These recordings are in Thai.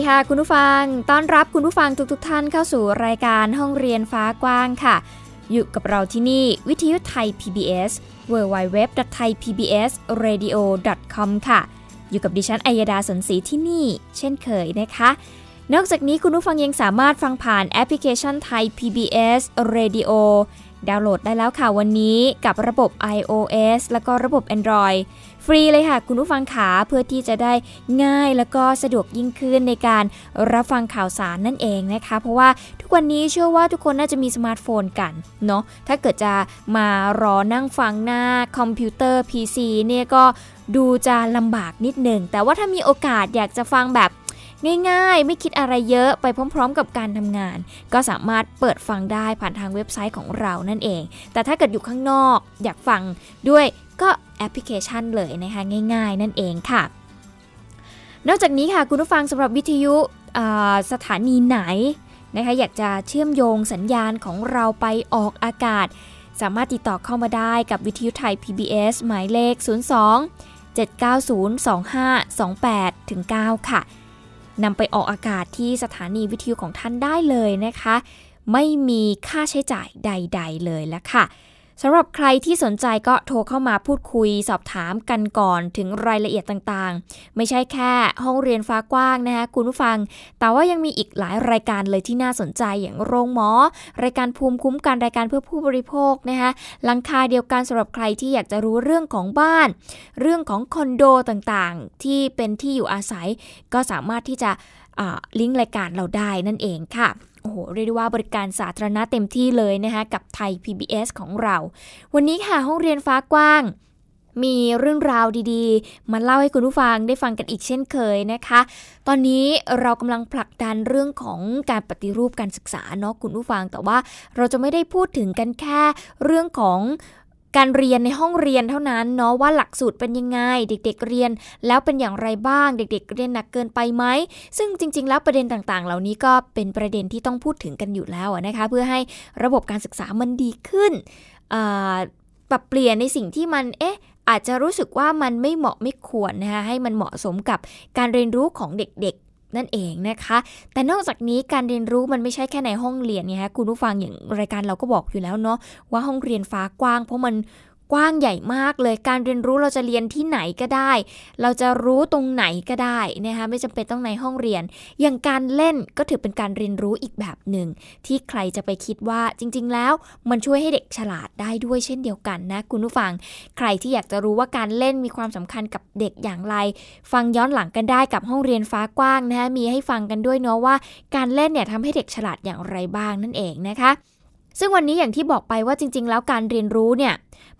ดีค่ะคุณผู้ฟัง ต้อนรับคุณผู้ฟังทุกๆทท่านเข้าสู่รายการห้องเรียนฟ้ากว้างค่ะ อยู่กับเราที่นี่วิทยุไทย PBS www.thaipbsradio.com ค่ะ อยู่กับดิฉันอัยดาสนศรีที่นี่ เช่นเคยนะคะ นอกจากนี้คุณผู้ฟังยังสามารถฟังผ่านแอปพลิเคชันไทย PBS Radio ดาวน์โหลดได้แล้วค่ะวันนี้กับระบบ iOS แล้วก็ระบบ Android ฟรีเลยค่ะคุณผู้ฟังขาเพื่อที่จะได้ง่ายแล้วก็สะดวกยิ่งขึ้นในการรับฟังข่าวสารนั่นเองนะคะ เพราะว่าทุกวันนี้เชื่อว่าทุกคนน่าจะมีสมาร์ทโฟนกันเนาะถ้าเกิดจะมารอนั่งฟังหน้าคอมพิวเตอร์ PC เนี่ยก็ดูจะลำบากนิดหนึ่ง แต่ว่าถ้ามีโอกาสอยากจะฟังแบบ ง่ายๆ ไม่คิดอะไรเยอะไปพร้อม ๆ กับการทำงาน ก็สามารถเปิดฟังได้ผ่านทางเว็บไซต์ของเรานั่นเอง แต่ถ้าเกิดอยู่ข้างนอก อยากฟังด้วยก็แอปพลิเคชันเลยนะคะง่าย ๆ นั่นเองค่ะ นอกจากนี้ค่ะคุณผู้ฟังสำหรับวิทยุสถานีไหนนะคะอยากจะเชื่อมโยงสัญญาณของเราไปออกอากาศ สามารถติดต่อเข้ามาได้กับวิทยุไทย PBS หมายเลข 02 790 2528ถึง9ค่ะ นำไปออกอากาศที่สถานีวิทยุของท่านได้เลยนะคะ ไม่มีค่าใช้จ่ายใด ๆ เลยแล้วค่ะ สำหรับใครที่สนใจก็โทรเข้ามาพูดคุยสอบถามกันก่อนถึงรายละเอียดต่างๆ ไม่ใช่แค่ห้องเรียนฟ้ากว้างนะคะคุณผู้ฟัง แต่ว่ายังมีอีกหลายรายการเลยที่น่าสนใจอย่างโรงหมอ รายการภูมิคุ้มกันรายการเพื่อผู้บริโภคนะคะหลังคาเดียวกันสำหรับใครที่อยากจะรู้เรื่องของบ้าน เรื่องของคอนโดต่างๆ ที่เป็นที่อยู่อาศัย ก็สามารถที่จะลิงก์รายการเราได้นั่นเองค่ะ โอ้โหเรียกได้ว่าบริการสาธารณะเต็มที่เลยนะคะกับไทย PBS ของเรา วันนี้ค่ะห้องเรียนฟ้ากว้าง มีเรื่องราวดีๆ มาเล่าให้คุณผู้ฟังได้ฟังกันอีกเช่นเคยนะคะ ตอนนี้เรากำลังผลักดันเรื่องของการปฏิรูปการศึกษาเนาะคุณผู้ฟัง แต่ว่าเราจะไม่ได้พูดถึงกันแค่เรื่องของ การเรียนในห้องเรียนเท่านั้นเนาะว่าหลักสูตรเป็นยังไง เด็กๆเรียน แล้วเป็นอย่างไรบ้าง เด็ก ๆ เรียนหนักเกินไปไหมซึ่งจริง ๆ แล้วประเด็นต่างๆ เหล่านี้ก็เป็นประเด็นที่ต้องพูดถึงกันอยู่แล้วนะคะเพื่อให้ระบบการศึกษามันดีขึ้นปรับเปลี่ยนในสิ่งที่มันเอ๊ะอาจจะรู้สึกว่ามันไม่เหมาะไม่ควรนะคะให้มันเหมาะสมกับการเรียนรู้ของเด็ก นั่นเองนะคะ แต่นอกจากนี้การเรียนรู้มันไม่ใช่แค่ในห้องเรียนไงคะคุณผู้ฟังอย่างรายการเราก็บอกอยู่แล้วเนาะว่าห้องเรียนฟ้ากว้าง เพราะมัน กว้างใหญ่มากเลย การเรียนรู้เราจะเรียนที่ไหนก็ได้ เราจะรู้ตรงไหนก็ได้นะคะไม่จำเป็นต้องในห้องเรียน อย่างการเล่นก็ถือเป็นการเรียนรู้อีกแบบหนึ่ง ที่ใครจะไปคิดว่าจริง ๆ แล้วมันช่วยให้เด็กฉลาดได้ด้วยเช่นเดียวกันนะคุณผู้ฟัง ใครที่อยากจะรู้ว่าการเล่นมีความสำคัญกับเด็กอย่างไร ฟังย้อนหลังกันได้กับห้องเรียนฟ้ากว้างนะคะมีให้ฟังกันด้วยเนาะว่า การเล่นเนี่ยทำให้เด็กฉลาดอย่างไรบ้างนั่นเองนะคะ ซึ่งวันนี้อย่างที่บอกไปว่าจริง ๆ แล้วการเรียนรู้เนี่ย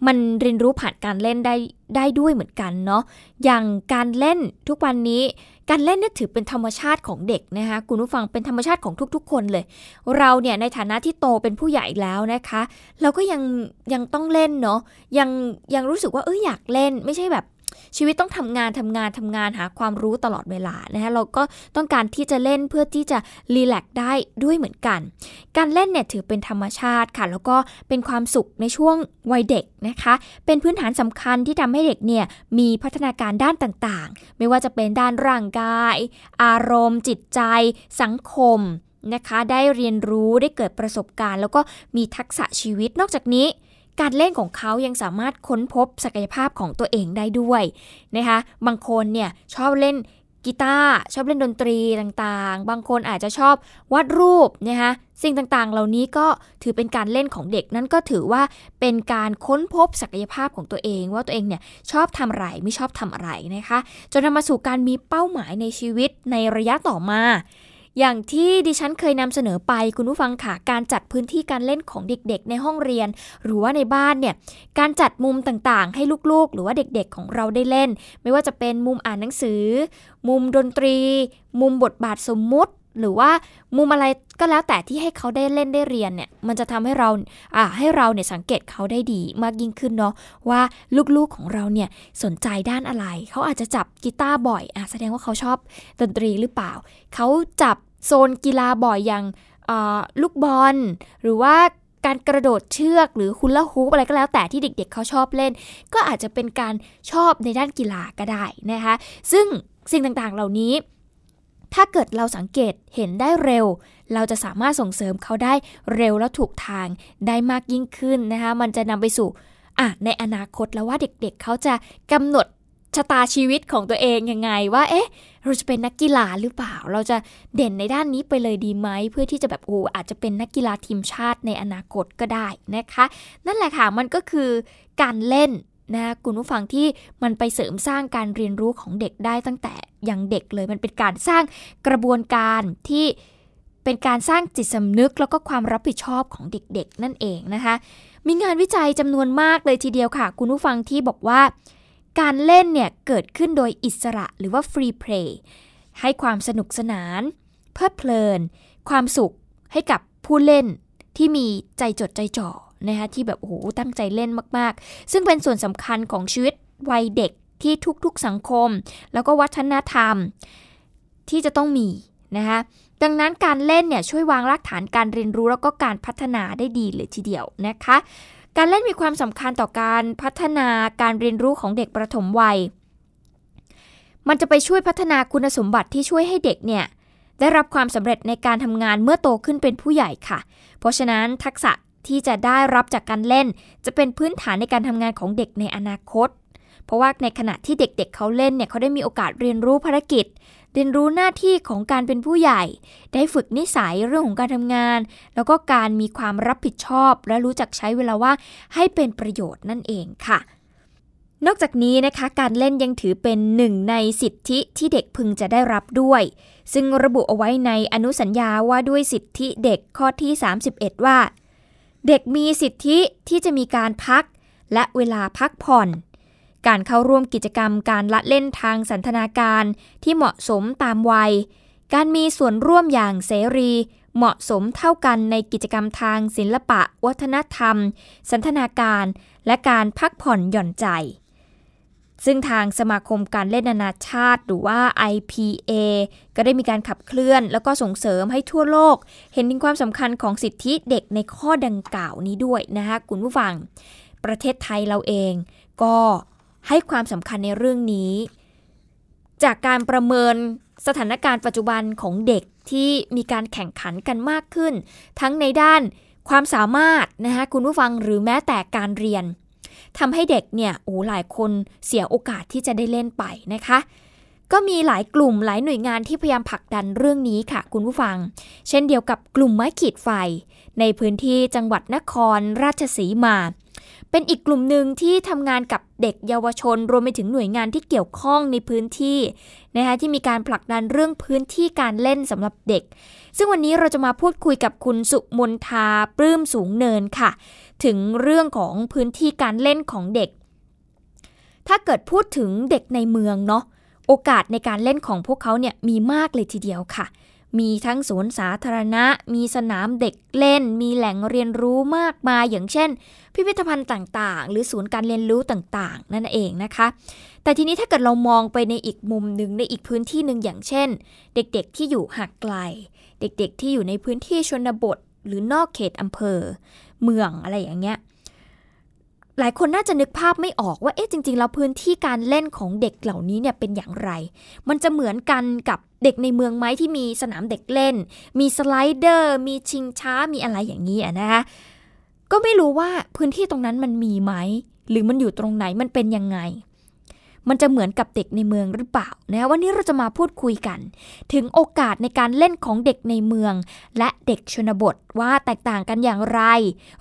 มันเรียนรู้ผ่านการเล่นได้ได้ด้วยเหมือนกันเนาะอย่างการเล่นทุกวันนี้การเล่นนี่ถือเป็นธรรมชาติของเด็กนะคะคุณผู้ฟังเป็นธรรมชาติของทุก ๆ คนเลย เราเนี่ยในฐานะที่โตเป็นผู้ใหญ่แล้วนะคะ เราก็ยังยังต้องเล่นเนาะยังยังรู้สึกว่าเอออยากเล่นไม่ใช่แบบ ชีวิตต้องทำงานทำงานทำงานหาความรู้ตลอดเวลานะคะเราก็ต้องการที่จะเล่นเพื่อที่จะรีแลกได้ด้วยเหมือนกัน การเล่นเนี่ยถือเป็นธรรมชาติค่ะ แล้วก็เป็นความสุขในช่วงวัยเด็กนะคะ เป็นพื้นฐานสำคัญที่ทำให้เด็กเนี่ยมีพัฒนาการด้านต่างๆ ไม่ว่าจะเป็นด้านร่างกาย อารมณ์ จิตใจ สังคมนะคะ ได้เรียนรู้ได้เกิดประสบการณ์ แล้วก็มีทักษะชีวิตนอกจากนี้ การเล่นของเขายังสามารถค้นพบศักยภาพของตัวเองได้ด้วยนะคะ บางคนเนี่ยชอบเล่นกีตาร์ชอบเล่นดนตรีต่างๆ บางคนอาจจะชอบวาดรูปนะคะสิ่งต่างๆ เหล่านี้ก็ถือเป็นการเล่นของเด็กนั่นก็ถือว่าเป็นการค้นพบศักยภาพของตัวเอง ว่าตัวเองเนี่ยชอบทำอะไรไม่ชอบทำอะไรนะคะจนนำมาสู่การมีเป้าหมายในชีวิตในระยะต่อมา อย่างที่ดิฉันเคยนำเสนอไปคุณผู้ฟังค่ะการจัดพื้นที่การเล่นของเด็ก ๆ ในห้องเรียน หรือว่าในบ้านเนี่ยการจัดมุมต่างๆ ให้ลูกๆ หรือว่าเด็กๆของเราได้เล่น ไม่ว่าจะเป็นมุมอ่านหนังสือ มุมดนตรี มุมบทบาทสมมุติ หรือว่ามุมอะไรก็แล้วแต่ที่ให้เขาได้เล่นได้เรียนเนี่ย มันจะทำให้เราอ่าให้เราเนี่ยสังเกตเขาได้ดีมากยิ่งขึ้นเนาะว่าลูกๆของเราเนี่ยสนใจด้านอะไร เขาอาจจะจับกีตาร์บ่อยอะแสดงว่าเขาชอบดนตรีหรือเปล่า เขาจับโซนกีฬาบ่อยอย่างลูกบอล หรือว่าการกระโดดเชือกหรือคุลาฮูปอะไรก็แล้วแต่ที่เด็กๆเขาชอบเล่น ก็อาจจะเป็นการชอบในด้านกีฬาก็ได้นะคะ ซึ่งสิ่งต่างๆเหล่านี้ ถ้าเกิดเราสังเกตเห็นได้เร็ว เราจะสามารถส่งเสริมเขาได้เร็วและถูกทางได้มากยิ่งขึ้นนะคะ มันจะนำไปสู่อะในอนาคตแล้วว่าเด็กๆเเขาจะกำหนดชะตาชีวิตของตัวเองยังไงว่า เอ๊ะ เราจะเป็นนักกีฬาหรือเปล่า เราจะเด่นในด้านนี้ไปเลยดีไหม เพื่อที่จะแบบโอ้อาจจะเป็นนักกีฬาทีมชาติในอนาคตก็ได้นะคะ นั่นแหละค่ะ มันก็คือการเล่น นะคุณผู้ฟังที่มันไปเสริมสร้างการเรียนรู้ของเด็กได้ตั้งแต่ยังเด็กเลย มันเป็นการสร้างกระบวนการที่เป็นการสร้างจิตสำนึกแล้วก็ความรับผิดชอบของเด็กๆ นั่นเองนะคะ มีงานวิจัยจำนวนมากเลยทีเดียวค่ะ คุณผู้ฟังที่บอกว่า การเล่นเนี่ยเกิดขึ้นโดยอิสระหรือว่าฟรีเพลย์ให้ความสนุกสนาน เพลิดเพลิน ความสุขให้กับผู้เล่นที่มีใจจดใจจ่อ นะคะที่แบบโอ้โหตั้งใจเล่นมากๆ ซึ่งเป็นส่วนสำคัญของชีวิตวัยเด็กที่ทุกๆสังคม แล้วก็วัฒนธรรมที่จะต้องมีนะคะดังนั้นการเล่นเนี่ยช่วยวางรากฐานการเรียนรู้แล้วก็การพัฒนาได้ดีเลยทีเดียวนะคะ การเล่นมีความสำคัญต่อการพัฒนาการเรียนรู้ของเด็กประถมวัย มันจะไปช่วยพัฒนาคุณสมบัติที่ช่วยให้เด็กเนี่ยได้รับความสำเร็จในการทำงานเมื่อโตขึ้นเป็นผู้ใหญ่ค่ะ เพราะฉะนั้นทักษะ ที่จะได้รับจากการเล่น จะเป็นพื้นฐานในการทำงานของเด็กในอนาคต เพราะว่าในขณะที่เด็กๆเเขาเล่นเนี่ยเขาได้มีโอกาสเรียนรู้ภารกิจ เรียนรู้หน้าที่ของการเป็นผู้ใหญ่ ได้ฝึกนิสัยเรื่องของการทำงาน แล้วก็การมีความรับผิดชอบ และรู้จักใช้เวลาว่างให้เป็นประโยชน์นั่นเองค่ะนอกจากนี้นะคะการเล่นยังถือเป็นหนึ่งในสิทธิที่เด็กพึงจะได้รับด้วย ซึ่งระบุเอาไว้ในอนุสัญญาว่าด้วยสิทธิเด็กข้อที่ 31 ว่า เด็กมีสิทธิที่จะมีการพักและเวลาพักผ่อน การเข้าร่วมกิจกรรมการละเล่นทางสันทนาการที่เหมาะสมตามวัย การมีส่วนร่วมอย่างเสรี เหมาะสมเท่ากันในกิจกรรมทางศิลปะ วัฒนธรรม สันทนาการ และการพักผ่อนหย่อนใจ ซึ่งทางสมาคมการเล่นนานาชาติ หรือว่า IPA ก็ได้มีการขับเคลื่อน แล้วก็ส่งเสริมให้ทั่วโลก เห็นถึงความสำคัญของสิทธิเด็กในข้อดังกล่าวนี้ด้วยนะคะคุณผู้ฟัง ประเทศไทยเราเอง ก็ให้ความสำคัญในเรื่องนี้ จากการประเมินสถานการณ์ปัจจุบันของเด็กที่มีการแข่งขันกันมากขึ้น ทั้งในด้านความสามารถนะคะคุณผู้ฟังหรือแม้แต่การเรียน ทำให้เด็กเนี่ยโอ้หลายคนเสียโอกาสที่จะได้เล่นไปนะคะ ก็มีหลายกลุ่มหลายหน่วยงานที่พยายามผลักดันเรื่องนี้ค่ะ คุณผู้ฟัง เช่นเดียวกับกลุ่มไม้ขีดไฟ ในพื้นที่จังหวัดนครราชสีมา เป็นอีกกลุ่มหนึ่งที่ทำงานกับเด็กเยาวชน รวมไปถึงหน่วยงานที่เกี่ยวข้องในพื้นที่นะคะที่มีการผลักดันเรื่องพื้นที่การเล่นสำหรับเด็ก ซึ่งวันนี้เราจะมาพูดคุยกับคุณสุมนทาปลื้มสูงเนินค่ะ ถึงเรื่องของพื้นที่การเล่นของเด็ก ถ้าเกิดพูดถึงเด็กในเมืองเนาะโอกาสในการเล่นของพวกเขาเนี่ยมีมากเลยทีเดียวค่ะ มีทั้งสวนสาธารณะ มีสนามเด็กเล่น มีแหล่งเรียนรู้มากมายอย่างเช่น พิพิธภัณฑ์ต่างๆ หรือศูนย์การเรียนรู้ต่างๆ นั่นเองนะคะ แต่ทีนี้ถ้าเกิดเรามองไปในอีกมุมหนึ่งในอีกพื้นที่หนึ่งอย่างเช่น เด็กๆที่อยู่ห่างไกล เด็กๆที่อยู่ในพื้นที่ชนบท หรือนอกเขตอำเภอ เมืองอะไรอย่างเงี้ยหลายคนน่าจะนึกภาพไม่ออกว่าเอ๊ะจริง ๆ แล้วพื้นที่การเล่นของเด็กเหล่านี้เนี่ยเป็นอย่างไร มันจะเหมือนกันกับเด็กในเมืองไหมที่มีสนามเด็กเล่น มีสไลเดอร์ มีชิงช้ามีอะไรอย่างนี้นะคะก็ไม่รู้ว่าพื้นที่ตรงนั้นมันมีไหม หรือมันอยู่ตรงไหนมันเป็นยังไง มันจะเหมือนกับเด็กในเมืองหรือเปล่านะวันนี้เราจะมาพูดคุยกัน ถึงโอกาสในการเล่นของเด็กในเมือง และเด็กชนบทว่าแตกต่างกันอย่างไร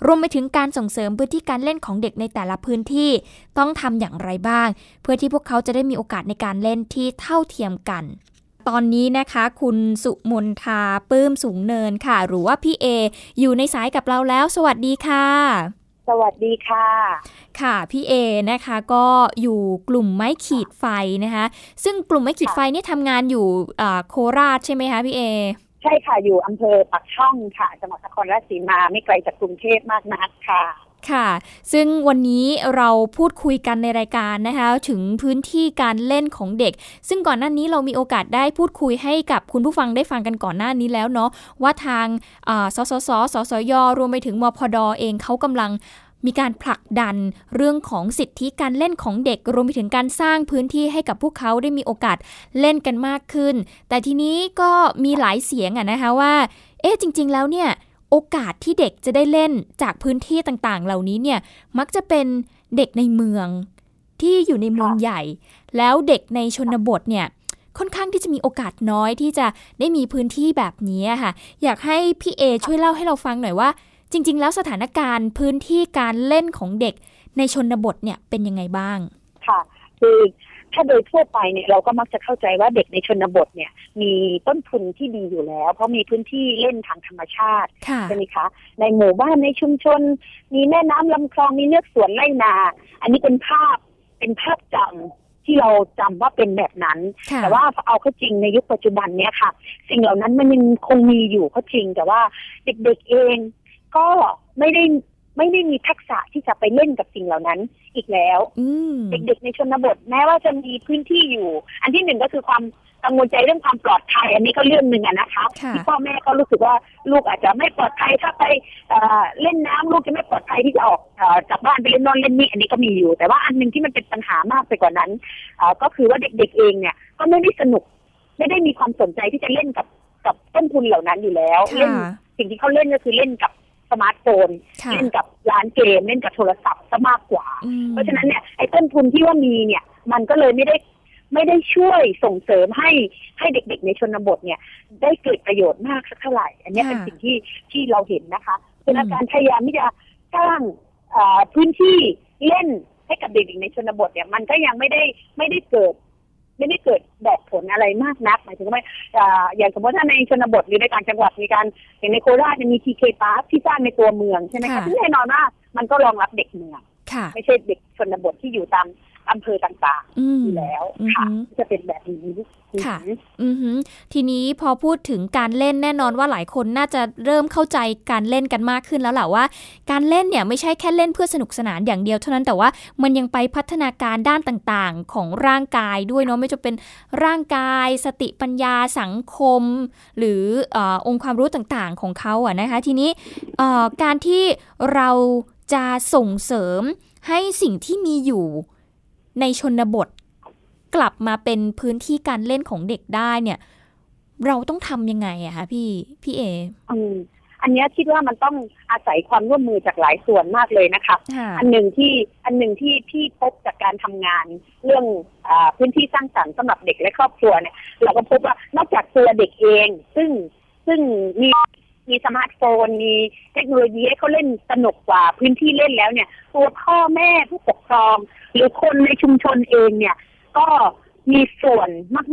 รวมไปถึงการส่งเสริมพื้นที่การเล่นของเด็กในแต่ละพื้นที่ต้องทำอย่างไรบ้าง เพื่อที่พวกเขาจะได้มีโอกาสในการเล่นที่เท่าเทียมกันตอนนี้นะคะคุณสุมนทาปื้มสูงเนินค่ะ หรือว่าพี่เอ อยู่ในสายกับเราแล้ว สวัสดีค่ะ สวัสดีค่ะ ค่ะ พี่เอนะคะก็อยู่กลุ่มไม้ขีดไฟนะคะ ซึ่งกลุ่มไม้ขีดไฟนี่ทำงานอยู่โคราชใช่ไหมคะพี่เอ ใช่ค่ะอยู่อำเภอปักช่องค่ะจังหวัดนครราชสีมาไม่ไกลจากกรุงเทพมากนักค่ะ ค่ะ ซึ่งวันนี้เราพูดคุยกันในรายการนะคะ ถึงพื้นที่การเล่นของเด็ก ซึ่งก่อนหน้านี้เรามีโอกาสได้พูดคุยให้กับคุณผู้ฟังได้ฟังกันก่อนหน้านี้แล้วเนาะว่าทางสสสสสยรวมไปถึงมพดอเองเขากำลังมีการผลักดันเรื่องของสิทธิการเล่นของเด็ก รวมไปถึงการสร้างพื้นที่ให้กับพวกเขาได้มีโอกาสเล่นกันมากขึ้น แต่ทีนี้ก็มีหลายเสียงอะนะคะว่า เอ๊ะจริง ๆ แล้วเนี่ย โอกาสที่เด็กจะได้เล่นจากพื้นที่ต่างๆ เหล่านี้เนี่ยมักจะเป็นเด็กในเมืองที่อยู่ในเมืองใหญ่ แล้วเด็กในชนบทเนี่ยค่อนข้างที่จะมีโอกาสน้อยที่จะได้มีพื้นที่แบบนี้ค่ะ อยากให้พี่เอช่วยเล่าให้เราฟังหน่อยว่า จริง ๆ แล้วสถานการณ์พื้นที่การเล่นของเด็กในชนบทเนี่ยเป็นยังไงบ้าง ค่ะ คือ ถ้าโดยทั่วไปเนี่ยเราก็มักจะเข้าใจว่าเด็กในชนบทเนี่ยมีต้นทุนที่ดีอยู่แล้ว เพราะมีพื้นที่เล่นทางธรรมชาติใช่ไหมคะในหมู่บ้านในชุมชน มีแม่น้ำลำคลองมีเนือกสวนไร่นา อันนี้เป็นภาพเป็นภาพจำที่เราจำว่าเป็นแบบนั้น แต่ว่าเอาเข้าจริงในยุคปัจจุบันเนี้ยค่ะ สิ่งเหล่านั้นมันยังคงมีอยู่ก็จริง แต่ว่าเด็กๆเองก็ไม่ได้ ไม่ได้มีทักษะที่จะไปเล่นกับสิ่งเหล่านั้นอีกแล้วเด็กๆในชนบทแม้ว่าจะมีพื้นที่อยู่ อันที่หนึ่งก็คือความกังวลใจเรื่องความปลอดภัย อันนี้ก็เรื่องหนึ่งนะคะที่พ่อแม่ก็รู้สึกว่าลูกอาจจะไม่ปลอดภัยถ้าไปเล่นน้ำลูกจะไม่ปลอดภัยที่จะออกจากบ้านไปเล่นนอนเล่นนี่อันนี้ก็มีอยู่ แต่ว่าอันหนึ่งที่มันเป็นปัญหามากไปกว่านั้นก็คือว่าเด็กๆเองเนี่ย ก็ไม่ได้สนุก ไม่ได้มีความสนใจที่จะเล่นกับกับต้นทุนเหล่านั้นอยู่แล้วเล่นสิ่งที่เขาเล่นก็คือเล่นกับ สมาร์ทโฟนเล่นกับร้านเกมเล่นกับโทรศัพท์ซะมากกว่า เพราะฉะนั้นเนี่ยไอ้ต้นทุนที่ว่ามีเนี่ย มันก็เลยไม่ได้ไม่ได้ช่วยส่งเสริมให้ให้เด็กๆ ในชนบทเนี่ย ได้เกิดประโยชน์มากสักเท่าไหร่ อันนี้เป็นสิ่งที่ที่เราเห็นนะคะเป็นการพยายามที่จะสร้างพื้นที่เล่นให้กับเด็กๆในชนบทเนี่ย มันก็ยังไม่ได้ไม่ได้เกิด ไม่ได้เกิดดอกผลอะไรมากนักหมายถึงว่าอย่างสมมติถ้าในชนบทหรือในต่างจังหวัดมีการอย่างในโคราชจะมี TK Park ที่สร้างในตัวเมืองใช่ไหมคะที่แน่นอนว่ามันก็รองรับเด็กเมืองไม่ใช่เด็กชนบทที่อยู่ตาม อำเภอต่างๆอยู่แล้วค่ะจะเป็นแบบนี้ค่ะอือทีนี้พอพูดถึงการเล่นแน่นอนว่าหลายคนน่าจะเริ่มเข้าใจการเล่นกันมากขึ้นแล้วแหละว่า การเล่นเนี่ยไม่ใช่แค่เล่นเพื่อสนุกสนานอย่างเดียวเท่านั้นแต่ว่ามันยังไปพัฒนาการด้านต่างๆ ของร่างกายด้วยเนาะไม่จะเป็นร่างกาย สติปัญญาสังคม หรืออองค์ความรู้ต่างๆของเขาอะนะคะ ทีนี้การที่เราจะส่งเสริมให้สิ่งที่มีอยู่ ในชนบท กลับมาเป็นพื้นที่การเล่นของเด็กได้เนี่ย เราต้องทำยังไงอะคะพี่พี่เออันนี้คิดว่ามันต้องอาศัยความร่วมมือจากหลายส่วนมากเลยนะคะ อันหนึ่งที่อันหนึ่งที่พี่พบจากการทำงานเรื่องอพื้นที่สร้างสรรค์สำหรับเด็กและครอบครัวเนี่ย เราก็พบว่านอกจากตัวเด็กเอง ซึ่งซึ่งมี มีสมาร์ทโฟน มีเทคโนโลยีให้เขาเล่นสนุกกว่าพื้นที่เล่นแล้วเนี่ย ตัวพ่อแม่ผู้ปกครอง หรือคนในชุมชนเองเนี่ย ก็มีส่วน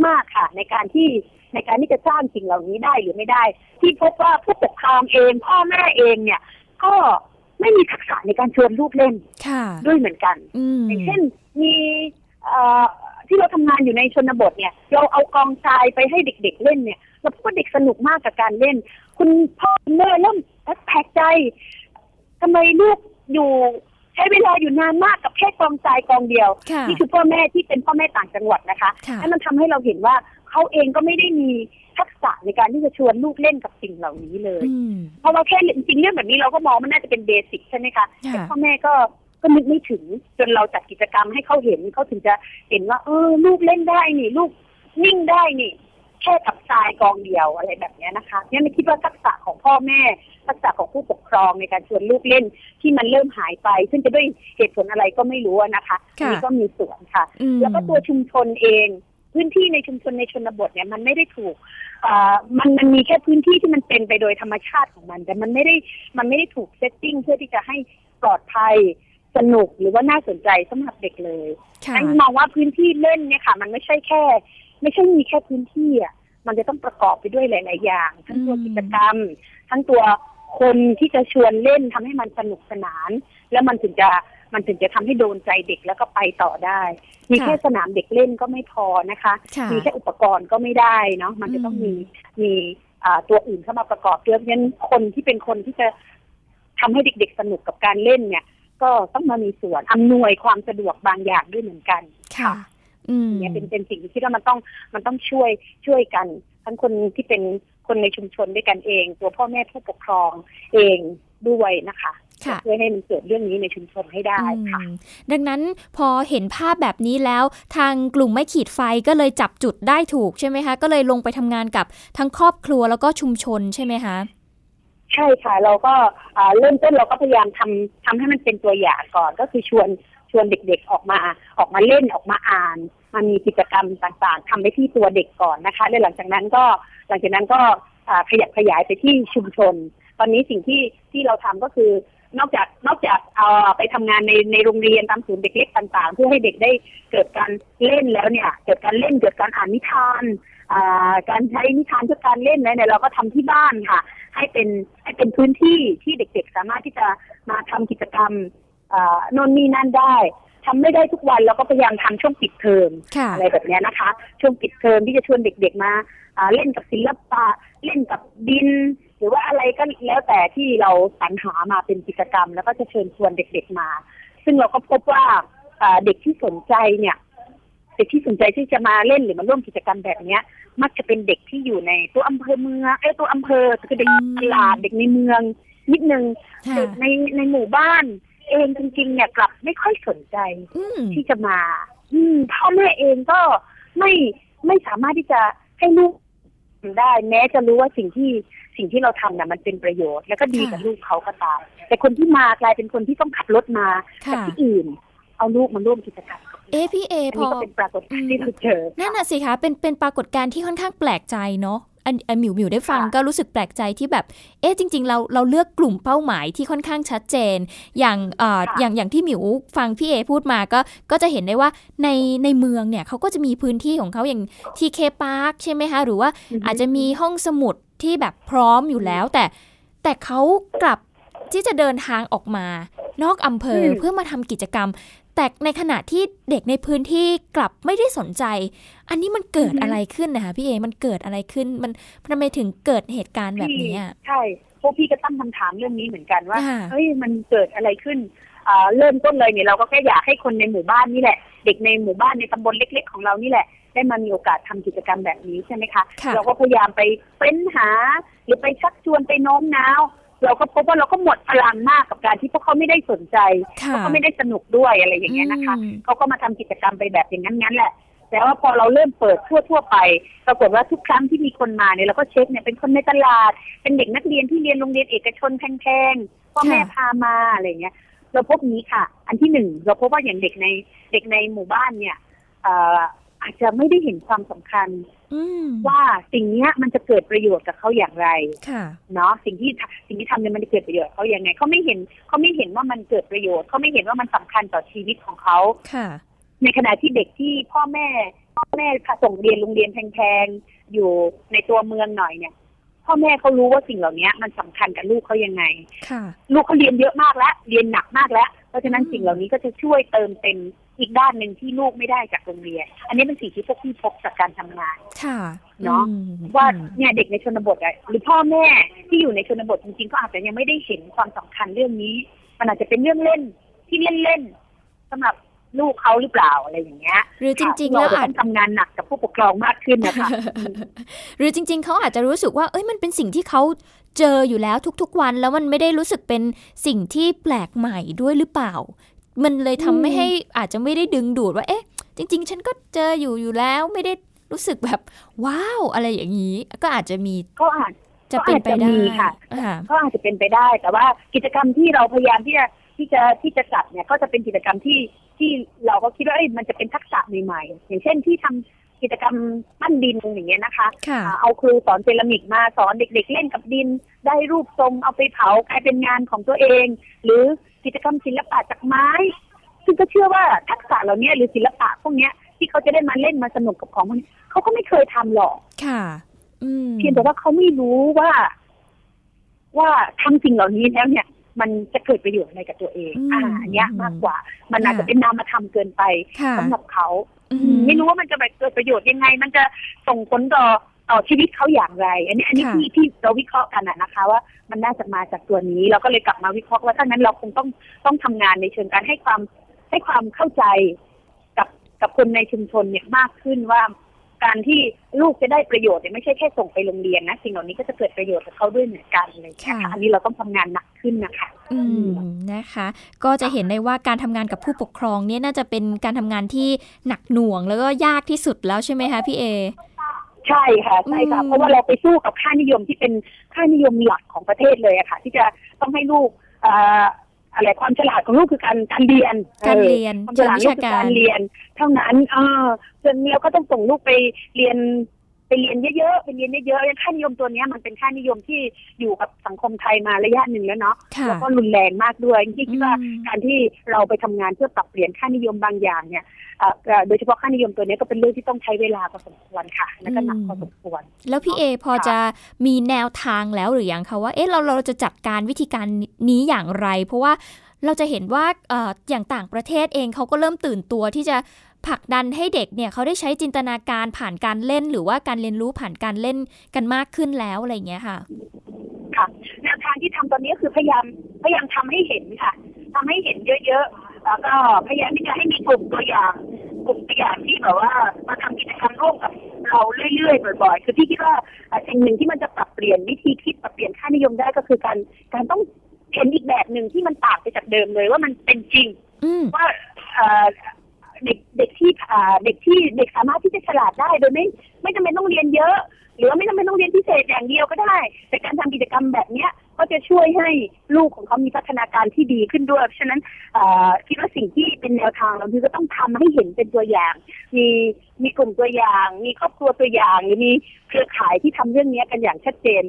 มาก ๆ ค่ะ ในการที่ในการที่จะสร้างสิ่งเหล่านี้ได้หรือไม่ได้ ที่พบว่าผู้ปกครองเอง พ่อแม่เองเนี่ย ก็ไม่มีทักษะในการชวนลูกเล่นด้วยเหมือนกันอย่างเช่นมี ที่เราทำงานอยู่ในชนบทเนี่ย เราเอากองทรายไปให้เด็ก ๆ เล่นเนี่ยเราพบว่าเด็กสนุกมากกับการเล่น คุณพ่อแม่เริ่มแปลกใจทำไมลูกอยู่ใช้เวลาอยู่นานมากกับแค่กองทรายกองเดียว นี่คือพ่อแม่ที่เป็นพ่อแม่ต่างจังหวัดนะคะแล้มันทำให้เราเห็นว่าเขาเองก็ไม่ได้มีทักษะในการที่จะชวนลูกเล่นกับสิ่งเหล่านี้เลย เพราะว่าแค่จริงๆเรื่องแบบนี้เราก็มองมันน่าจะเป็นเบสิกใช่ไหมคะแต่พ่อแม่ก็ ก็นึกไม่ถึงจนเราจัดกิจกรรมให้เขาเห็นเขาถึงจะเห็นว่าเออลูกเล่นได้นี่ ลูกนิ่งได้นี่ แค่กับทรายกองเดียวอะไรแบบนี้นะคะเนี่ยไม่คิดว่าทักษะของพ่อแม่ ทักษะของผู้ปกครองในการชวนลูกเล่นที่มันเริ่มหายไป ซึ่งจะด้วยเหตุผลอะไรก็ไม่รู้นะคะนี่ก็มีส่วนค่ะ แล้วก็ตัวชุมชนเองพื้นที่ในชุมชนในชนบทเนี่ยมันไม่ได้ถูกมันมันมีแค่พื้นที่ที่มันเป็นไปโดยธรรมชาติของมัน แต่มันไม่ได้มันไม่ได้ถูกเซตติ้งเพื่อที่จะให้ปลอดภัย สนุกหรือว่าน่าสนใจสำหรับเด็กเลยฉันมองว่าพื้นที่เล่นเนี่ยค่ะ มันไม่ใช่แค่ ไม่ใช่มีแค่พื้นที่อะมันจะต้องประกอบไปด้วยหลาย ๆ อย่าง ทั้งตัวกิจกรรม ทั้งตัวคนที่จะชวนเล่นทำให้มันสนุกสนาน แล้วมันถึงจะมันถึงจะทำให้โดนใจเด็กแล้วก็ไปต่อได้ มีแค่สนามเด็กเล่นก็ไม่พอนะคะ มีแค่อุปกรณ์ก็ไม่ได้เนาะมันจะต้องมีมีตัวอื่นเข้ามาประกอบด้วยเพราะฉะนั้นคนที่เป็นคนที่จะทำให้เด็ก ๆ สนุกกับการเล่นเนี่ย ก็ต้องมามีส่วนอำนวยความสะดวกบางอย่างด้วยเหมือนกัน ค่ะเนี่ยเป็นเป็นสิ่งที่คิดว่ามันต้องมันต้องช่วยช่วยกัน ทั้งคนที่เป็นคนในชุมชนด้วยกันเอง ตัวพ่อแม่ผู้ปกครองเองด้วยนะคะเพื่อให้มันเกิดเรื่องนี้ในชุมชนให้ได้ค่ะ ดังนั้นพอเห็นภาพแบบนี้แล้ว ทางกลุ่มไม่ขีดไฟก็เลยจับจุดได้ถูกใช่ไหมคะ ก็เลยลงไปทำงานกับทั้งครอบครัวแล้วก็ชุมชนใช่ไหมคะ ใช่ค่ะ เราก็เริ่มต้นเราก็พยายามทำทำให้มันเป็นตัวอย่างก่อน ก็คือชวนชวนเด็กๆออกมาออกมาเล่นออกมาอ่านมามีกิจกรรมต่างๆทำไปที่ตัวเด็กก่อนนะคะแล้วหลังจากนั้นก็หลังจากนั้นก็ขยับขยายไปที่ชุมชน ตอนนี้สิ่งที่ที่เราทำก็คือนอกจากนอกจากเอาไปทำงานในในโรงเรียนตามศูนย์เด็กเล็กต่าง ๆ เพื่อให้เด็กได้เกิดการเล่นแล้วเนี่ย เกิดการเล่นเกิดการอ่านนิทาน การใช้นิทานเพื่อการเล่นเนี่ยเราก็ทำที่บ้านค่ะ ให้เป็นให้เป็นพื้นที่ที่เด็ก ๆ สามารถที่จะมาทำกิจกรรมโน่นนี่นั่นได้ทำไม่ได้ทุกวันเราก็พยายามทำช่วงปิดเทอมอะไรแบบนี้นะคะ ช่วงปิดเทอมที่จะชวนเด็ก ๆ มาเล่นกับศิลปะ เล่นกับดิน หรือว่าอะไรก็แล้วแต่ที่เราสรรหามาเป็นกิจกรรม แล้วก็จะเชิญชวนเด็ก ๆมา ซึ่งเราก็พบว่าเด็กที่สนใจเนี่ย เด็กที่สนใจที่จะมาเล่นหรือมาร่วมกิจกรรมแบบเนี้ย มักจะเป็นเด็กที่อยู่ในตัวอำเภอเมืองไอ้ตัวอำเภอคือเด็กตลาดเด็กในเมือง นิดนึงเด็กในในหมู่บ้าน เองจริงๆเนี่ยกลับไม่ค่อยสนใจที่จะมา อืมพ่อแม่เองก็ไม่ไม่สามารถที่จะให้ลูกได้ แม้จะรู้ว่าสิ่งที่สิ่งที่เราทำน่ะมันเป็นประโยชน์แล้วก็ดีกับลูกเขาก็ตามแต่คนที่มากลายเป็นคนที่ต้องขับรถมาจากที่อื่น เอาลูกมาร่วมกิจกรรม เอพี่เอพอเป็นปรากฏการณ์ที่เราเจอนั่นน่ะสิคะเป็นเป็นปรากฏการณ์ที่ค่อนข้างแปลกใจเนาะอันหมิวหมิวได้ฟังก็รู้สึกแปลกใจที่แบบ เอ๊ะจริง ๆ เราเราเลือกกลุ่มเป้าหมายที่ค่อนข้างชัดเจน อย่างเอ่ออย่างอย่างที่หมิวฟังพี่เอพูดมาก็ก็จะเห็นได้ว่าในในเมืองเนี่ยเขาก็จะมีพื้นที่ของเขาอย่างทีเคพาร์คใช่ไหมคะ หรือว่าอาจจะมีห้องสมุดที่แบบพร้อมอยู่แล้ว แต่แต่เขากลับที่จะเดินทางออกมานอกอำเภอเพื่อมาทำกิจกรรม แต่ในขณะที่เด็กในพื้นที่กลับไม่ได้สนใจ อันนี้มันเกิดอะไรขึ้นนะคะพี่เอ มันเกิดอะไรขึ้น มันทำไมถึงเกิดเหตุการณ์แบบนี้ใช่พวกพี่ก็ตั้งคำถามเรื่องนี้เหมือนกันว่า เฮ้ย มันเกิดอะไรขึ้นเริ่มต้นเลยเนี่ยเราก็แค่อยากให้คนในหมู่บ้านนี่แหละ เด็กในหมู่บ้านในตำบลเล็ก ๆ ของเรานี่แหละ ได้มามีโอกาสทำกิจกรรมแบบนี้ใช่ไหมคะ เราก็พยายามไปเฟ้นหา หรือไปชักชวนไปโน้มน้าว เราก็พบว่าเราก็หมดพลังมากกับการที่พวกเขาไม่ได้สนใจเขาก็ไม่ได้สนุกด้วยอะไรอย่างเงี้ยนะคะเขาก็มาทำกิจกรรมไปแบบอย่างนั้นงั้นแหละแต่ว่าพอเราเริ่มเปิดทั่วทั่วไป ปรากฏว่าทุกครั้งที่มีคนมาเนี่ยเราก็เช็คเนี่ยเป็นคนในตลาด เป็นเด็กนักเรียนที่เรียนโรงเรียนเอกชนแพงๆพ่อแม่พามาอะไรเงี้ย เราพบนี้ค่ะ อันที่หนึ่งเราพบว่าอย่างเด็กในเด็กในหมู่บ้านเนี่ย อาจจะไม่ได้เห็นความสำคัญว่าสิ่งนี้มันจะเกิดประโยชน์กับเขาอย่างไรเนาะสิ่งที่สิ่งที่ทำเนี่ยมันจะเกิดประโยชน์เขาอย่างไงเขาไม่เห็นเขาไม่เห็นว่ามันเกิดประโยชน์เขาไม่เห็นว่ามันสำคัญต่อชีวิตของเขาในขณะที่เด็กที่พ่อแม่พ่อแม่ส่งเรียนโรงเรียนแพงๆอยู่ในตัวเมืองหน่อยเนี่ย พ่อแม่เขารู้ว่าสิ่งเหล่านี้มันสำคัญกับลูกเขายังไงลูกเขาเรียนเยอะมากแล้วเรียนหนักมากแล้ว เพราะฉะนั้นสิ่งเหล่านี้ก็จะช่วยเติมเต็ม อีกด้านหนึ่งที่ลูกไม่ได้จากโรงเรียน อันนี้เป็นสิ่งที่พวกพี่พบจากการทำงานค่ะเนาะว่าเนี่ยเด็กในชนบทอะหรือพ่อแม่ที่อยู่ในชนบทจริงๆก็อาจจะยังไม่ได้เห็นความสำคัญเรื่องนี้ มันอาจจะเป็นเรื่องเล่นที่เล่นๆสำหรับลูกเขาหรือเปล่าอะไรอย่างเงี้ย หรือจริง ๆ แล้วอาจทำงานหนักกับผู้ปกครองมากขึ้นนะคะหรือจริง ๆเขาอาจจะรู้สึกว่าเอ้ยมันเป็นสิ่งที่เขาเจออยู่แล้วทุกๆวัน แล้วมันไม่ได้รู้สึกเป็นสิ่งที่แปลกใหม่ด้วยหรือเปล่า มันเลยทำไม่ให้อาจจะไม่ได้ดึงดูดว่า เอ๊ะ จริง ๆ ฉันก็เจออยู่อยู่แล้วไม่ได้รู้สึกแบบ ว้าวอะไรอย่างนี้ ก็อาจจะมีก็อาจจะเป็นไปได้ค่ะก็อาจจะเป็นไปได้ แต่ว่ากิจกรรมที่เราพยายามที่จะที่จะที่จะจัดเนี่ยก็จะเป็นกิจกรรมที่ที่เราก็คิดว่าเอ้มันจะเป็นทักษะใหม่ๆอย่างเช่นที่ทำ กิจกรรมปั้นดินอย่างเงี้ยนะคะ เอาครูสอนเซรามิกมาสอนเด็ก ๆ เล่นกับดิน ได้รูปทรงเอาไปเผากลายเป็นงานของตัวเอง หรือกิจกรรมศิลปะจากไม้ ซึ่งก็เชื่อว่าทักษะเหล่านี้หรือศิลปะพวกนี้ที่เขาจะได้มาเล่นมาสนุกกับของพวกนี้เขาก็ไม่เคยทำหรอก ค่ะเพียงแต่ว่าเขาไม่รู้ว่า ว่าทำสิ่งเหล่านี้แล้วเนี่ย มันจะเกิดประโยชน์อะไรกับตัวเอง อ่าอันนี้มากกว่า มันอาจจะเป็นนามธรรมเกินไปสำหรับเขาไม่รู้ว่ามันจะเกิดประโยชน์ยังไง มันจะส่งผลต่อต่อชีวิตเขาอย่างไร อันนี้อันนี้ที่ที่เราวิเคราะห์กันนะคะ ว่ามันน่าจะมาจากตัวนี้ เราก็เลยกลับมาวิเคราะห์ว่าถ้างั้นเราคงต้องต้องทำงานในเชิงการให้ความให้ความเข้าใจกับกับคนในชุมชนเนี่ยมากขึ้นว่า การที่ลูกจะได้ประโยชน์เนี่ยไม่ใช่แค่ส่งไปโรงเรียนนะสิ่งเหล่านี้ก็จะเกิดประโยชน์กับเขาด้วยเหมือนกันเลยค่ะอันนี้เราต้องทำงานหนักขึ้นนะคะ อืมนะคะ ก็จะเห็นได้ว่าการทำงานกับผู้ปกครองเนี่ยน่าจะเป็นการทำงานที่หนักหน่วงแล้วก็ยากที่สุดแล้วใช่ไหมคะพี่เอใช่ค่ะใช่ค่ะเพราะว่าเราไปสู้กับค่านิยมที่เป็นค่านิยมหลักของประเทศเลยอะค่ะ ที่จะต้องให้ลูก อะไรความฉลาดของลูกคือการการเรียนการเรียนความฉลาดลูกคือการเรียน เท่านั้นเออจนเราก็ต้องส่งลูกไปเรียน ไปเรียนเยอะๆไปเรียนเยอะๆค่านิยมตัวนี้มันเป็นค่านิยมที่อยู่กับสังคมไทยมาระยะหนึ่งแล้วเนาะแล้วก็รุนแรงมากด้วยที่คิดว่าการที่เราไปทำงานเพื่อปรับเปลี่ยนค่านิยมบางอย่างเนี่ยโดยเฉพาะค่านิยมตัวนี้ก็เป็นเรื่องที่ต้องใช้เวลาพอสมควรค่ะ และก็หนักพอสมควร แล้วพี่เอพอจะมีแนวทางแล้วหรือยังคะว่า เอ๊ะเราเราจะจัดการวิธีการนี้อย่างไร เพราะว่าเราจะเห็นว่าอย่างต่างประเทศเองเขาก็เริ่มตื่นตัวที่จะ ผลักดันให้เด็กเนี่ยเขาได้ใช้จินตนาการผ่านการเล่น หรือว่าการเรียนรู้ผ่านการเล่นกันมากขึ้นแล้วอะไรเงี้ยค่ะ ค่ะแนวทางที่ทำตอนนี้คือพยายามพยายามทำให้เห็นค่ะทำให้เห็นเยอะๆแล้วก็พยายามที่จะให้มีกลุ่มตัวอย่างกลุ่มตัวอย่างที่แบบว่ามาทำกิจกรรมร่วมกับเราเรื่อยๆบ่อยๆคือพี่คิดว่าสิ่งหนึ่งที่มันจะปรับเปลี่ยนวิธีคิดปรับเปลี่ยนค่านิยมได้ก็คือการการต้องเห็นอีกแบบหนึ่งที่มันต่างไปจากเดิมเลยว่ามันเป็นจริงว่า เด็กเด็กที่เด็กที่เด็กสามารถที่จะฉลาดได้โดยไม่ไม่จำเป็นต้องเรียนเยอะ หรือไม่จำเป็นต้องเรียนพิเศษอย่างเดียวก็ได้แต่การทำกิจกรรมแบบเนี้ยก็จะช่วยให้ลูกของเขามีพัฒนาการที่ดีขึ้นด้วย ฉะนั้นคิดว่าสิ่งที่เป็นแนวทางเราคือก็ต้องทำให้เห็นเป็นตัวอย่าง มีมีกลุ่มตัวอย่าง มีครอบครัวตัวอย่างหรือมีเครือข่ายที่ทำเรื่องนี้กันอย่างชัดเจน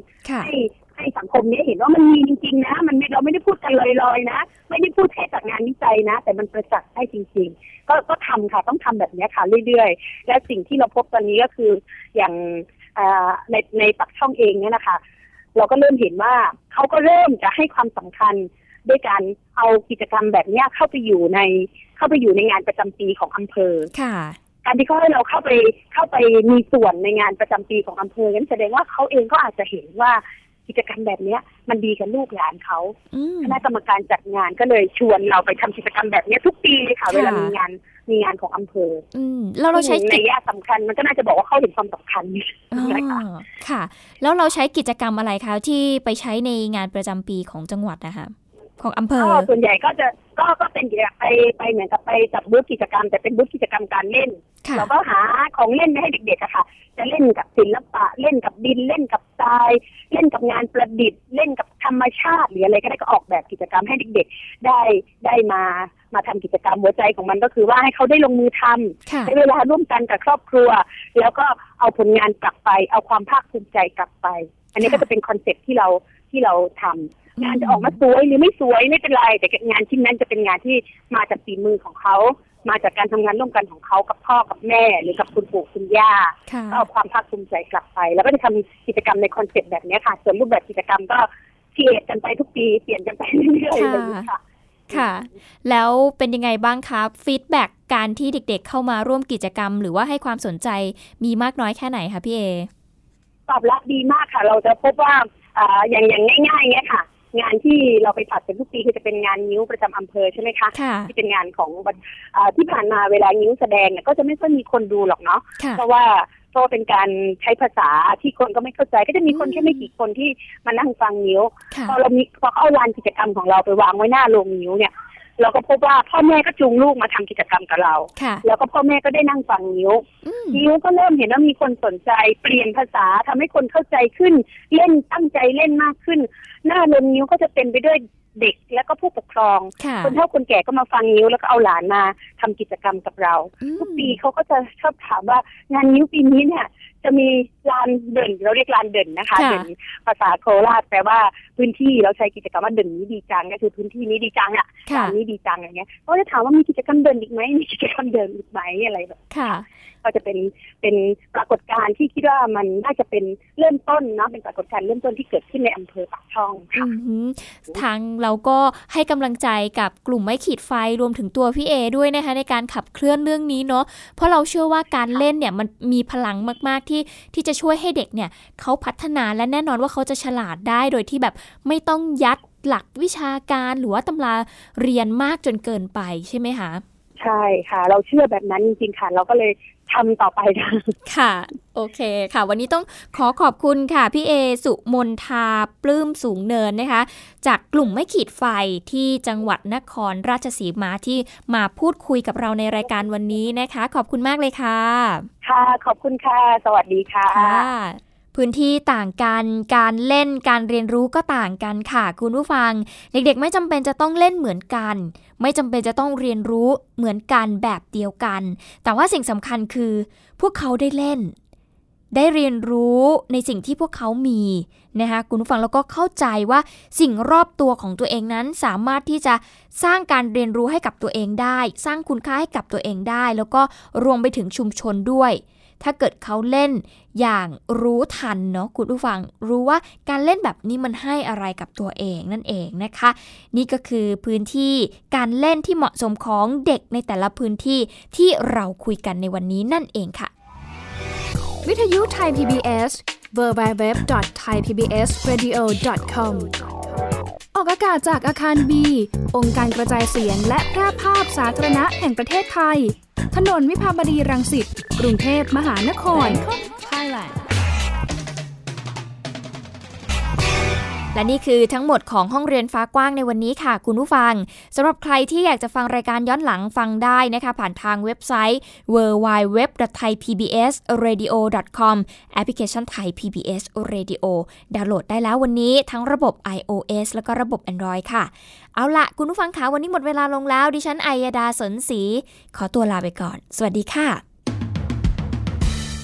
ให้ ให้สังคมนี้เห็นว่ามันมีจริงๆนะ มันเราไม่ได้พูดกันลอยๆนะ ไม่ได้พูดแค่จากงานวิจัยนะ แต่มันประจักษ์ได้จริง ๆ ก็ก็ทำค่ะต้องทำแบบนี้ค่ะเรื่อยๆ และสิ่งที่เราพบตอนนี้ก็คืออย่างในในปักช่องเองเนี่ยนะคะ เราก็เริ่มเห็นว่าเขาก็เริ่มจะให้ความสำคัญด้วยการเอากิจกรรมแบบนี้เข้าไปอยู่ในเข้าไปอยู่ในงานประจำปีของอำเภอค่ะการที่เขาให้เราเข้าไปเข้าไปมีส่วนในงานประจำปีของอำเภอนั้นแสดงว่าเขาเองก็อาจจะเห็นว่า กิจกรรมแบบเนี้ย มันดีกับลูกหลานเขาคณะกรรมการจัดงานก็เลยชวนเราไปทำกิจกรรมแบบนี้ทุกปีเลยค่ะ เวลามีงานมีงานของอำเภอ อืมแล้วเราใช้ในยะสำคัญมันก็น่าจะบอกว่าเขาเห็นความสำคัญนะคะค่ะ แล้วเราใช้กิจกรรมอะไรคะที่ไปใช้ในงานประจำปีของจังหวัดนะคะของอำเภอส่วนใหญ่ก็จะก็ก็เป็นกิจกรรมไปไปเหมือนกับไปจับบูธกิจกรรม แต่เป็นบูธกิจกรรมการเล่นเราก็หาของเล่นให้เด็กๆอะค่ะ จะเล่นกับศิลปะเล่นกับดินเล่นกับ ทรายเล่นกับงานประดิษฐ์เล่นกับธรรมชาติหรืออะไรก็ได้ก็ออกแบบกิจกรรมให้เด็กๆ ได้ได้มามาทำกิจกรรมหัวใจของมันก็คือว่าให้เขาได้ลงมือทำใช้เวลาร่วมกันกับครอบครัว แล้วก็เอาผลงานกลับไป เอาความภาคภูมิใจกลับไป อันนี้ก็จะเป็นคอนเซ็ปต์ที่เราที่เราทำงานจะออกมาสวยหรือไม่สวยไม่เป็นไรแต่งานชิ้นนั้นจะเป็นงานที่มาจากฝีมือของเขา มาจากการทำงานร่วมกันของเขากับพ่อกับแม่ หรือกับคุณปู่คุณย่าก็เอาความภาคภูมิใจกลับไป แล้วก็จะทำกิจกรรมในคอนเซ็ปต์แบบนี้ค่ะ ส่วนรูปแบบกิจกรรมก็เปลี่ยนกันไปทุกปีเปลี่ยนกันไปเรื่อยๆเลยค่ะค่ะ แล้วเป็นยังไงบ้างครับฟีดแบ็กการที่เด็กๆเข้ามาร่วมกิจกรรม หรือว่าให้ความสนใจมีมากน้อยแค่ไหนคะพี่เอตอบรับดีมากค่ะ เราจะพบว่าอย่างอย่างง่ายๆเงี้ยค่ะ งานที่เราไปจัดเป็นทุกปีคือจะเป็นงานนิ้วประจำอำเภอใช่ไหมคะที่เป็นงานของที่ผ่านมาเวลานิ้วแสดงเนี่ยก็จะไม่ค่อยมีคนดูหรอกเนาะเพราะว่าเพราะเป็นการใช้ภาษาที่คนก็ไม่เข้าใจ ก็จะมีคนแค่ไม่กี่คนที่มานั่งฟังนิ้วพอเรามีพอเอาลานกิจกรรมของเราไปวางไว้หน้าโรงนิ้วเนี่ย เราก็พบว่าพ่อแม่ก็จูงลูกมาทำกิจกรรมกับเรา แล้วก็พ่อแม่ก็ได้นั่งฟังนิ้ว นิ้วก็เริ่มเห็นว่ามีคนสนใจ เปลี่ยนภาษาทำให้คนเข้าใจขึ้น เล่นตั้งใจเล่นมากขึ้น หน้าลงนิ้วก็จะเป็นไปด้วยเด็กแล้วก็ผู้ปกครอง คนเฒ่าคนแก่ก็มาฟังนิ้วแล้วก็เอาหลานมาทำกิจกรรมกับเรา ทุกปีเขาก็จะชอบถามว่างานนิ้วปีนี้เนี่ยจะมีลานเด่นเราเรียกลานเด่นนะคะเด่นภาษาโคราชแปลว่าพื้นที่เราใช้กิจกรรมว่าเด่นนี้ดีจังก็คือพื้นที่นี้ดีจังอะลานนี้ดีจังอย่างเงี้ยเขาจะถามว่ามีกิจกรรมเด่นอีกไหมมีกิจกรรมเด่นอีกไหมอะไรแบบค่ะก็จะเป็นเป็นปรากฏการณ์ที่คิดว่ามันน่าจะเป็นเริ่มต้นนะเป็นปรากฏการณ์เริ่มต้นที่เกิดขึ้นในอำเภอปากช่องค่ะทางเราก็ให้กำลังใจกับกลุ่มไม่ขีดไฟรวมถึงตัวพี่เอด้วยนะคะในการขับเคลื่อนเรื่องนี้เนาะเพราะเราเชื่อว่าการเล่นเนี่ยมันมีพลังมาก ๆที่ที่จะช่วยให้เด็กเนี่ยเขาพัฒนาและแน่นอนว่าเขาจะฉลาดได้โดยที่แบบไม่ต้องยัดหลักวิชาการหรือว่าตำราเรียนมากจนเกินไปใช่ไหมคะใช่ค่ะ เราเชื่อแบบนั้นจริงๆค่ะ เราก็เลย ทำต่อไปค่ะ โอเคค่ะ วันนี้ต้องขอขอบคุณค่ะ พี่เอสุมนทาปลื้มสูงเนินนะคะ จากกลุ่มไม่ขีดไฟที่จังหวัดนครราชสีมาที่มาพูดคุยกับเราในรายการวันนี้นะคะ ขอบคุณมากเลยค่ะ ค่ะ ขอบคุณค่ะ สวัสดีค่ะ พื้นที่ต่างกัน การเล่นการเรียนรู้ก็ต่างกันค่ะ คุณผู้ฟัง เด็กๆ ไม่จำเป็นจะต้องเล่นเหมือนกัน ไม่จำเป็นจะต้องเรียนรู้เหมือนกันแบบเดียวกัน แต่ว่าสิ่งสำคัญคือ พวกเขาได้เล่น ได้เรียนรู้ในสิ่งที่พวกเขามีนะคะคุณผู้ฟังแล้วก็เข้าใจว่าสิ่งรอบตัวของตัวเองนั้นสามารถที่จะสร้างการเรียนรู้ให้กับตัวเองได้ สร้างคุณค่าให้กับตัวเองได้ แล้วก็รวมไปถึงชุมชนด้วย ถ้าเกิดเขาเล่นอย่างรู้ทันเนาะคุณผู้ฟังรู้ว่าการเล่นแบบนี้มันให้อะไรกับตัวเองนั่นเองนะคะ นี่ก็คือพื้นที่การเล่นที่เหมาะสมของเด็กในแต่ละพื้นที่ที่เราคุยกันในวันนี้นั่นเองค่ะ วิทยุไทย PBS www.thaipbsradio.com ออกอากาศจากอาคารบี องค์การกระจายเสียงและแพร่ภาพสาธารณะแห่งประเทศไทย ถนนวิภาวดีรังสิต กรุงเทพมหานคร Thailand และนี่คือทั้งหมดของห้องเรียนฟ้ากว้างในวันนี้ค่ะ คุณผู้ฟังสำหรับใครที่อยากจะฟังรายการย้อนหลังฟังได้นะคะ ผ่านทางเว็บไซต์ www.thaipbsradio.com แอปพลิเคชันไทย PBS Radio ดาวน์โหลดได้แล้ววันนี้ทั้งระบบ iOS แล้วก็ระบบ Android ค่ะเอาละคุณผู้ฟังคะวันนี้หมดเวลาลงแล้ว ดิฉันไอยดาสนศรีขอตัวลาไปก่อน สวัสดีค่ะ